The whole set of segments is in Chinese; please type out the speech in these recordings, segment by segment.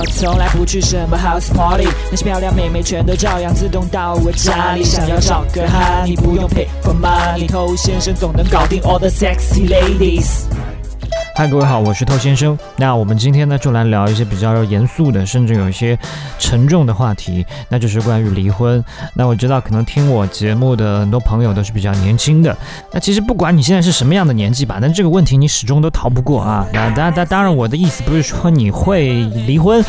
我从来不去什么 house party，那些漂亮妹妹全都照样自动到我家里。想要找个哈，你不用 pay for money，偷先生总能搞定 all the sexy ladies。嗨，各位好，我是透先生。那我们今天呢，就来聊一些比较严肃的，甚至有一些沉重的话题，那就是关于离婚。那我知道，可能听我节目的很多朋友都是比较年轻的。那其实不管你现在是什么样的年纪吧，但这个问题你始终都逃不过啊。那当当当然，我的意思不是说你会离婚。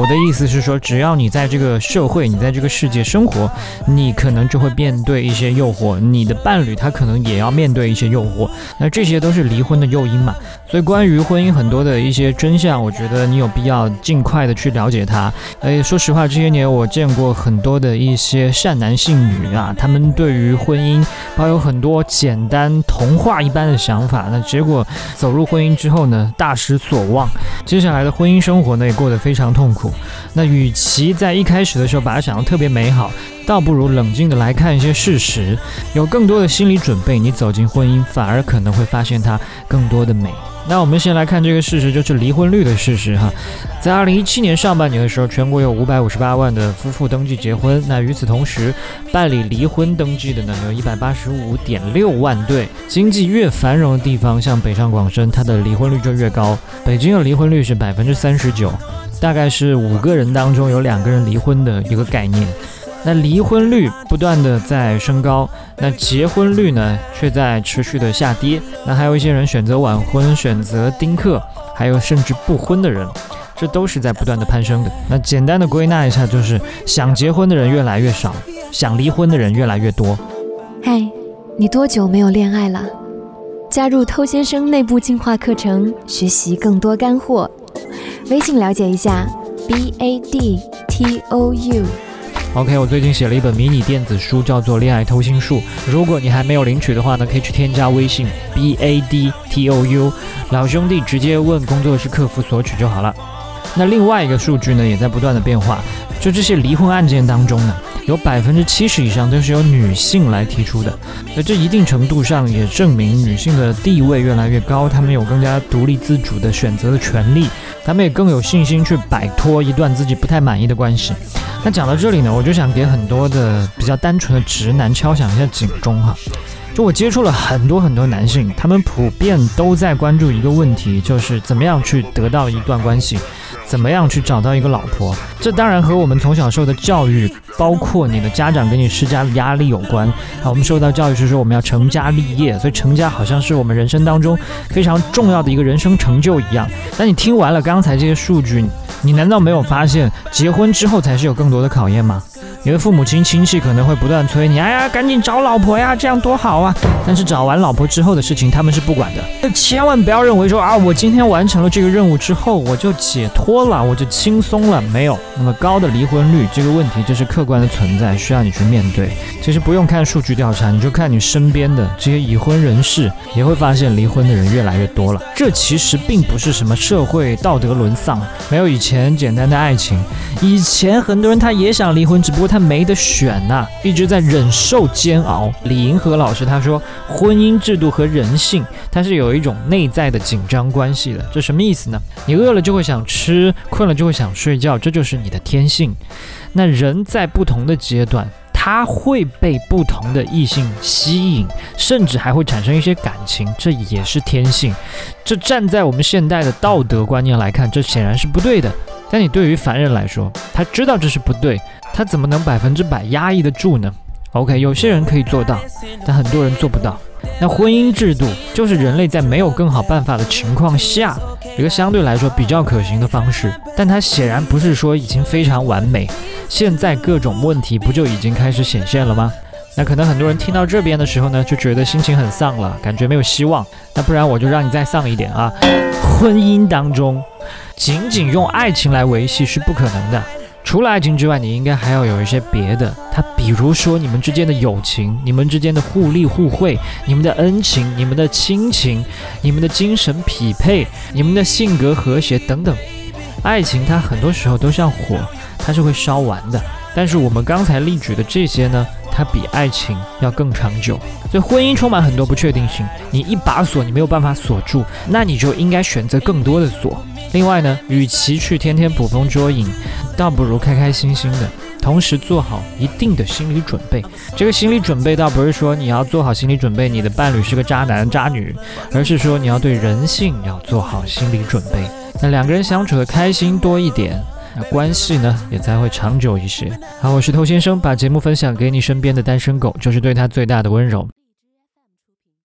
我的意思是说，只要你在这个社会，你在这个世界生活，你可能就会面对一些诱惑，你的伴侣他可能也要面对一些诱惑，那这些都是离婚的诱因嘛。所以关于婚姻很多的一些真相，我觉得你有必要尽快的去了解它。哎，说实话，这些年我见过很多的一些善男信女啊，他们对于婚姻抱有很多简单童话一般的想法，那结果走入婚姻之后呢，大失所望，接下来的婚姻生活呢也过得非常痛苦。那与其在一开始的时候把它想得特别美好，倒不如冷静的来看一些事实，有更多的心理准备，你走进婚姻反而可能会发现它更多的美。那我们先来看这个事实，就是离婚率的事实哈。在二零一七年上半年的时候，全国有五百五十八万的夫妇登记结婚。那与此同时，办理离婚登记的呢，有一百八十五点六万对。经济越繁荣的地方，像北上广深，它的离婚率就越高。北京的离婚率是百分之三十九。大概是五个人当中有两个人离婚的一个概念，那离婚率不断的在升高，那结婚率呢却在持续的下跌。那还有一些人选择晚婚，选择丁克，还有甚至不婚的人，这都是在不断的攀升的。那简单的归纳一下，就是想结婚的人越来越少，想离婚的人越来越多。嗨，你多久没有恋爱了？加入偷先生内部进化课程，学习更多干货。微信了解一下，b a d t o u。OK，我最近写了一本迷你电子书，叫做《恋爱偷心术》。如果你还没有领取的话呢，可以去添加微信 b a d t o u，老兄弟直接问工作室客服索取就好了。那另外一个数据呢，也在不断的变化，就这些离婚案件当中呢。有百分之七十以上都是由女性来提出的，那这一定程度上也证明女性的地位越来越高，她们有更加独立自主的选择的权利，她们也更有信心去摆脱一段自己不太满意的关系。那讲到这里呢，我就想给很多的比较单纯的直男敲响一下警钟哈。就我接触了很多很多男性，他们普遍都在关注一个问题，就是怎么样去得到一段关系，怎么样去找到一个老婆。这当然和我们从小受的教育，包括你的家长给你施加的压力有关。啊，我们受到教育是说我们要成家立业，所以成家好像是我们人生当中非常重要的一个人生成就一样。那你听完了刚才这些数据，你难道没有发现结婚之后才是有更多的考验吗？因为父母亲亲戚可能会不断催你，哎呀，赶紧找老婆呀，这样多好啊！但是找完老婆之后的事情，他们是不管的。千万不要认为说啊，我今天完成了这个任务之后，我就解脱了，我就轻松了。没有那么高的离婚率，这个问题就是客观的存在，需要你去面对。其实不用看数据调查，你就看你身边的这些已婚人士，也会发现离婚的人越来越多了。这其实并不是什么社会道德沦丧，没有以前简单的爱情。以前很多人他也想离婚，只不过。他没得选呐，一直在忍受煎熬。李银河老师他说，婚姻制度和人性它是有一种内在的紧张关系的。这什么意思呢？你饿了就会想吃，困了就会想睡觉，这就是你的天性。那人在不同的阶段，他会被不同的异性吸引，甚至还会产生一些感情，这也是天性。这站在我们现代的道德观念来看，这显然是不对的。但你对于凡人来说，他知道这是不对。他怎么能百分之百压抑得住呢？OK，有些人可以做到，但很多人做不到。那婚姻制度就是人类在没有更好办法的情况下，一个相对来说比较可行的方式。但它显然不是说已经非常完美。现在各种问题不就已经开始显现了吗？那可能很多人听到这边的时候呢，就觉得心情很丧了，感觉没有希望。那不然我就让你再丧一点啊！婚姻当中，仅仅用爱情来维系是不可能的。除了爱情之外，你应该还要有一些别的。它比如说你们之间的友情，你们之间的互利互惠，你们的恩情，你们的亲情，你们的精神匹配，你们的性格和谐等等。爱情它很多时候都像火，它是会烧完的。但是我们刚才例举的这些呢？它比爱情要更长久。所以婚姻充满很多不确定性，你一把锁你没有办法锁住，那你就应该选择更多的锁。另外呢，与其去天天捕风捉影，倒不如开开心心的，同时做好一定的心理准备。这个心理准备倒不是说你要做好心理准备，你的伴侣是个渣男渣女，而是说你要对人性要做好心理准备。那两个人相处的开心多一点，关系呢也才会长久一些。好，我是偷先生，把节目分享给你身边的单身狗，就是对他最大的温柔。